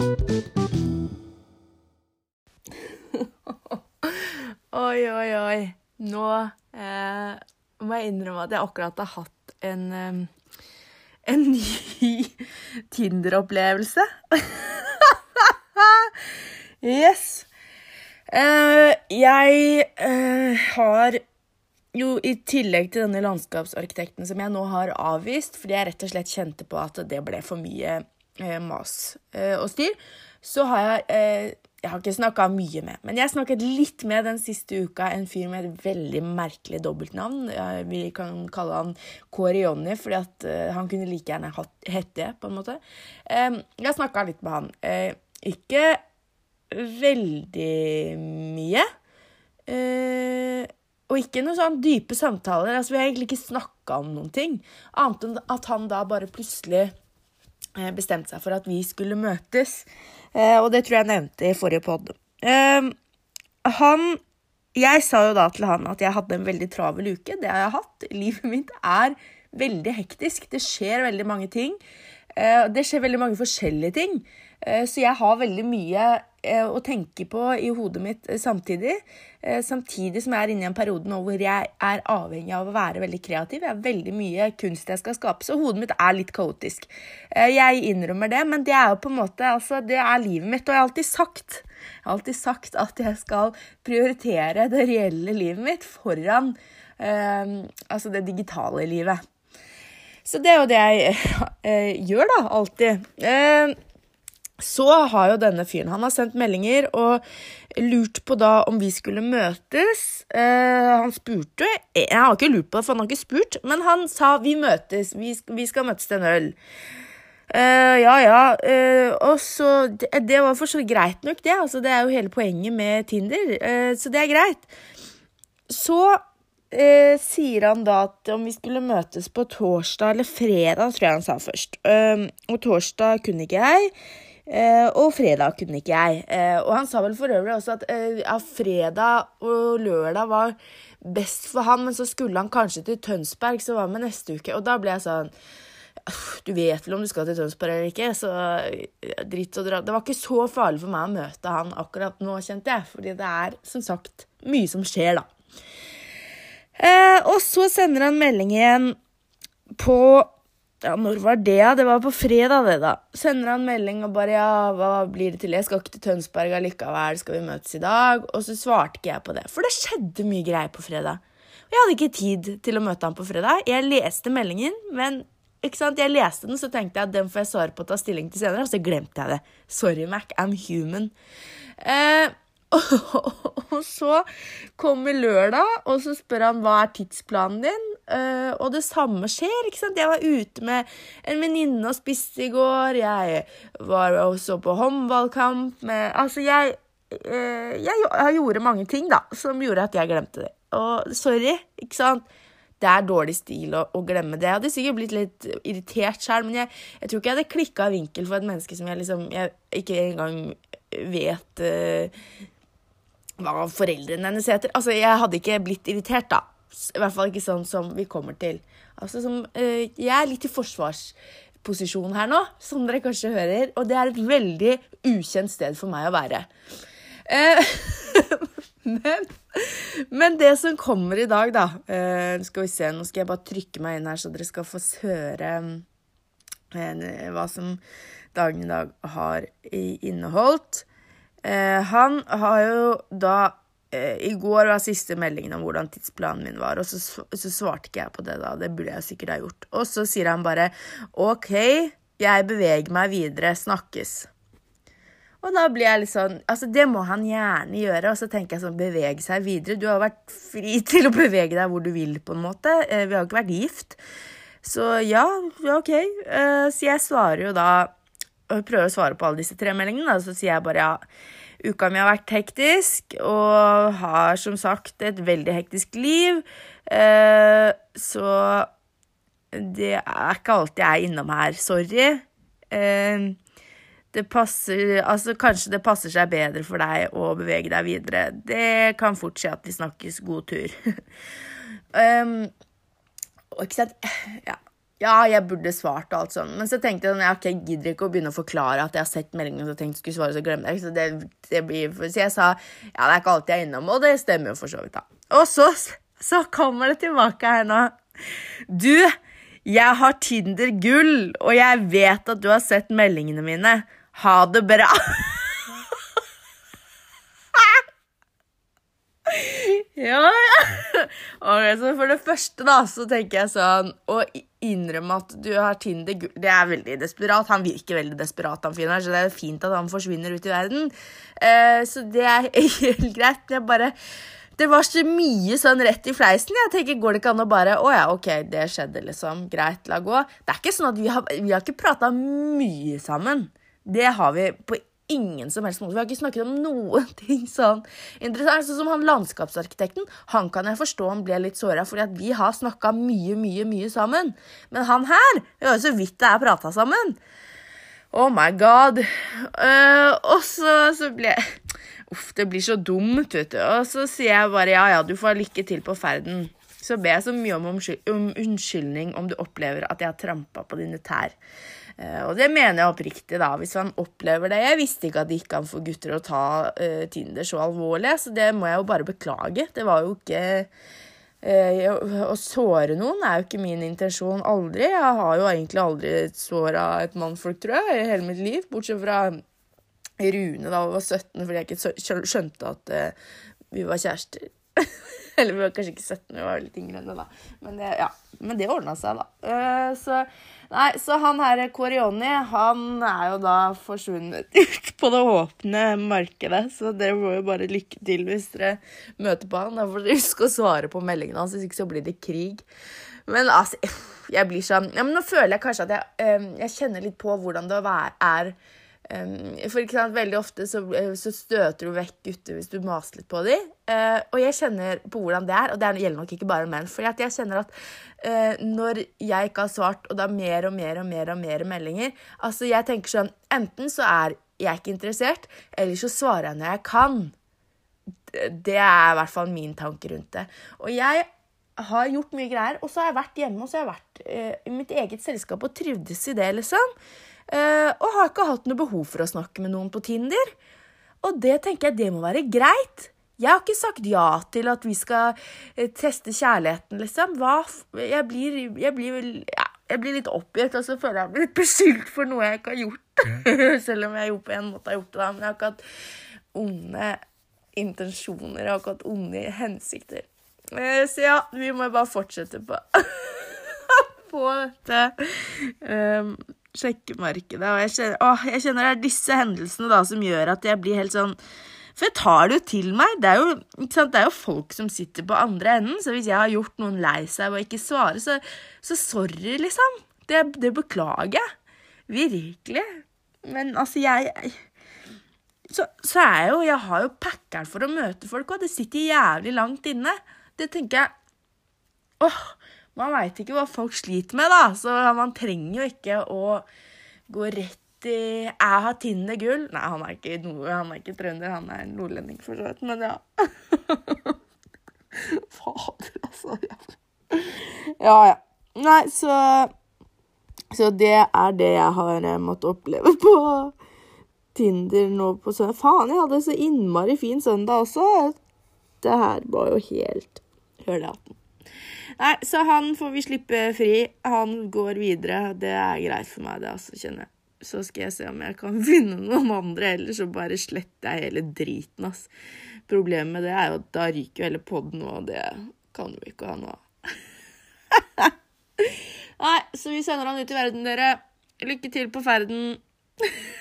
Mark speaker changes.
Speaker 1: Oi, oi, oi. Nå eh, må jeg innrømme at jeg akkurat har hatt en eh, en ny Tinder-opplevelse. yes. Eh, jeg eh, har jo i tillegg til denne landskapsarkitekten som jeg nå har avvist, fordi jeg rett og slett kjente på at det ble for mye mas eh, og styr, så har jeg eh, Jeg har ikke snakka mye med, men jeg snakket litt med den siste uka en fyr med et veldig merkelig dobbeltnavn. Eh, vi kan kalle han Kåre Jonny, fordi at eh, han kunne like gjerne hett det, på en måte. Eh, jeg snakka litt med han. Eh, ikke veldig mye. Eh, og ikke noen sånn dype samtaler. altså Vi har egentlig ikke snakka om noen ting. Annet enn at han da bare plutselig eh, bestemte seg for at vi skulle møtes. Eh, og det tror jeg nevnte i forrige pod. Eh, han Jeg sa jo da til han at jeg hadde en veldig travel uke. Det har jeg hatt. Livet mitt er veldig hektisk. Det skjer veldig mange ting. Eh, det skjer veldig mange forskjellige ting. Eh, så jeg har veldig mye eh, å tenke på i hodet mitt samtidig. Samtidig som jeg er inne i en periode nå hvor jeg er avhengig av å være veldig kreativ. Jeg har veldig mye kunst jeg skal skape, så hodet mitt er litt kaotisk. Jeg innrømmer det, men det er jo på en måte, altså, det er livet mitt. Og jeg har alltid sagt, jeg har alltid sagt at jeg skal prioritere det reelle livet mitt foran eh, altså det digitale livet. Så det er jo det jeg eh, gjør, da, alltid. Eh, så har jo denne fyren Han har sendt meldinger og lurt på da om vi skulle møtes. Eh, han spurte Jeg har ikke lurt på det, for han har ikke spurt, men han sa vi møtes. Vi, vi skal møtes til en øl. Uh, ja, ja. Uh, og så det, det, var for så greit nok, det. Altså, det er jo hele poenget med Tinder, uh, så det er greit. Så sier han da at om vi skulle møtes på torsdag eller fredag, tror jeg han sa først. og torsdag kunne ikke jeg. Uh, og fredag kunne ikke jeg. Uh, og han sa vel for øvrig også at uh, ja, fredag og lørdag var best for han, men så skulle han kanskje til Tønsberg, så var med neste uke. Og da ble jeg sånn Du vet vel om du skal til Tønsberg eller ikke, så dritt og dra. Det var ikke så farlig for meg å møte han akkurat nå, kjente jeg, fordi det er som sagt mye som skjer, da. og så sender han melding igjen på ja, når var det? Det var på fredag, det, da. Sender han melding og bare ja, hva blir det til? Jeg skal ikke til Tønsberg allikevel, skal vi møtes i dag? Og så svarte ikke jeg på det, for det skjedde mye greier på fredag. Og jeg hadde ikke tid til å møte han på fredag. Jeg leste meldingen, men ikke sant? Jeg leste den, så tenkte jeg at den får jeg svare på og ta stilling til senere, og så glemte jeg det. Sorry, Mac, I'm human. Eh, og så kommer lørdag, og så spør han hva er tidsplanen din. Uh, og det samme skjer. ikke sant? Jeg var ute med en venninne og spiste i går. Jeg var også på håndballkamp med Altså, jeg, uh, jeg, jeg gjorde mange ting da, som gjorde at jeg glemte det. Og sorry, ikke sant? Det er dårlig stil å, å glemme det. Jeg hadde sikkert blitt litt irritert sjøl, men jeg, jeg, tror ikke jeg hadde klikka vinkel for et menneske som jeg liksom jeg ikke engang vet uh, hva foreldrene hennes heter. Altså, jeg hadde ikke blitt irritert, da. I hvert fall ikke sånn som vi kommer til. Altså, som, uh, jeg er litt i forsvarsposisjon her nå, som dere kanskje hører. Og det er et veldig ukjent sted for meg å være. Uh, men, men, det som kommer i dag, da uh, Skal vi se, nå skal jeg bare trykke meg inn her, så dere skal få høre hva som dagen i dag har inneholdt. Eh, han har jo da eh, I går var siste meldingen om hvordan tidsplanen min var, og så, så, svarte ikke jeg på det da. Det burde jeg sikkert ha gjort. Og så sier han bare OK, jeg beveger meg videre. Snakkes. Og da blir jeg litt sånn Altså, det må han gjerne gjøre. Og så tenker jeg sånn Bevege seg videre. Du har vært fri til å bevege deg hvor du vil, på en måte. Eh, vi har jo ikke vært gift. Så ja, OK. Eh, så jeg svarer jo da prøver å svare på alle disse tre meldingene, så sier jeg bare ja. Uka mi har vært hektisk og har som sagt et veldig hektisk liv. Eh, så det er ikke alltid jeg er innom her. Sorry. Eh, det passer Altså, kanskje det passer seg bedre for deg å bevege deg videre. Det kan fort skje at vi snakkes god tur. um, ikke sant Ja. Ja, jeg burde svart og alt sånn. Men så tenkte jeg sånn, ok, jeg gidder ikke å begynne å forklare at jeg har sett meldingen og tenkte skulle svare, så glemmer jeg. Så, det, det blir, så jeg sa ja, det er ikke alltid jeg er innom, og det stemmer jo for så vidt, da. Og så, så kommer det tilbake her nå. Du, jeg har Tinder gull, og jeg vet at du har sett meldingene mine. Ha det bra. Ja, ja. Okay, så for det første, da, så tenker jeg sånn Å innrømme at du har Tinder Det er veldig desperat. Han virker veldig desperat, han fyren her, så det er fint at han forsvinner ut i verden. Uh, så det er helt greit. Jeg bare det var så mye sånn rett i fleisen. Jeg tenker, Går det ikke an å bare Å ja, OK, det skjedde, liksom. Greit, la gå. Det er ikke sånn at vi har, vi har ikke prata mye sammen. Det har vi på ingen som helst måte. Vi har ikke snakket om noen ting sånn interessant. Sånn som han landskapsarkitekten. Han kan jeg forstå han ble litt såra, fordi vi har snakka mye, mye, mye sammen. Men han her Vi har jo så vidt det er prata sammen. Oh my god. Uh, og så, så ble Uff, det blir så dumt, vet du. Og så sier jeg bare ja, ja, du får lykke til på ferden. Så jeg så mye om, om unnskyldning om du opplever at jeg har trampa på dine tær. Uh, og det mener jeg oppriktig, da, hvis han opplever det. Jeg visste ikke at det gikk an for gutter å ta uh, Tinder så alvorlig, så det må jeg jo bare beklage. Det var jo ikke uh, Å såre noen er jo ikke min intensjon. Aldri. Jeg har jo egentlig aldri såra et mannfolk, tror jeg, i hele mitt liv. Bortsett fra Rune da jeg var 17, fordi jeg ikke skjønte at vi var kjærester. Eller vi var kanskje ikke 17, vi var litt yngre enn det, da. Men det, ja. Det ordna seg, da. Uh, så, nei, så han her Korioni, han er jo da forsvunnet ut på det åpne markedet. Så dere må jo bare lykke til hvis dere møter på han. Da får dere huske å svare på meldingene hans, hvis ikke så blir det krig. Men altså, jeg blir sånn ja, men Nå føler jeg kanskje at jeg, um, jeg kjenner litt på hvordan det er for ikke sant, Veldig ofte så, eh, så, støter du vekk gutter hvis du maser litt på dem. Uh, og jeg kjenner på hvordan det er, og det gjelder nok ikke bare menn. For jeg kjenner at uh, når jeg ikke har svart, og det er mer og mer og mer og mer meldinger altså jeg tenker sånn, Enten så er jeg ikke interessert, eller så svarer jeg når jeg kan. Det er i hvert fall min tanke rundt det. Og jeg har gjort mye greier, og så har jeg vært hjemme og så har jeg vært uh, i mitt eget selskap og trivdes i det, liksom. Uh, og har ikke hatt noe behov for å snakke med noen på Tinder. Og det tenker jeg det må være greit. Jeg har ikke sagt ja til at vi skal uh, teste kjærligheten, liksom. Hva Jeg blir, jeg blir, ja, jeg blir litt oppgitt, og så føler jeg meg litt beskyldt for noe jeg ikke har gjort. Selv om jeg på en måte har gjort det, da. Men jeg har ikke hatt onde intensjoner. Jeg har ikke hatt onde hensikter. Uh, så ja, vi må bare fortsette på på dette. Um, sjekkemarkedet. Og jeg kjenner, åh, jeg kjenner det er disse hendelsene da som gjør at jeg blir helt sånn For jeg tar det jo til meg. Det er jo, det er jo folk som sitter på andre enden. Så hvis jeg har gjort noen lei seg og ikke svarer, så, så sorry, liksom. Det, det beklager jeg. Virkelig. Men altså, jeg så, så, er jeg jo Jeg har jo packeren for å møte folk, og det sitter jævlig langt inne. Det tenker jeg Åh, man veit ikke hva folk sliter med, da. Så man trenger jo ikke å gå rett i Jeg har Tinder gull. Nei, han er ikke, han er ikke trønder, han er nordlending, for så vidt. Men ja. Fader, altså. Ja, ja. Nei, så Så det er det jeg har eh, måttet oppleve på Tinder nå på søndag. Faen, jeg hadde så innmari fin søndag også. Det her var jo helt Hør det, 18. Nei, så han får vi slippe fri. Han går videre. Det er greit for meg, det, altså, kjenner jeg. Så skal jeg se om jeg kan finne noen andre, ellers så bare sletter jeg hele driten, ass. Problemet med det er jo at da ryker jo hele poden, og det kan vi ikke ha av. Nei, så vi sender han ut i verden, dere. Lykke til på ferden.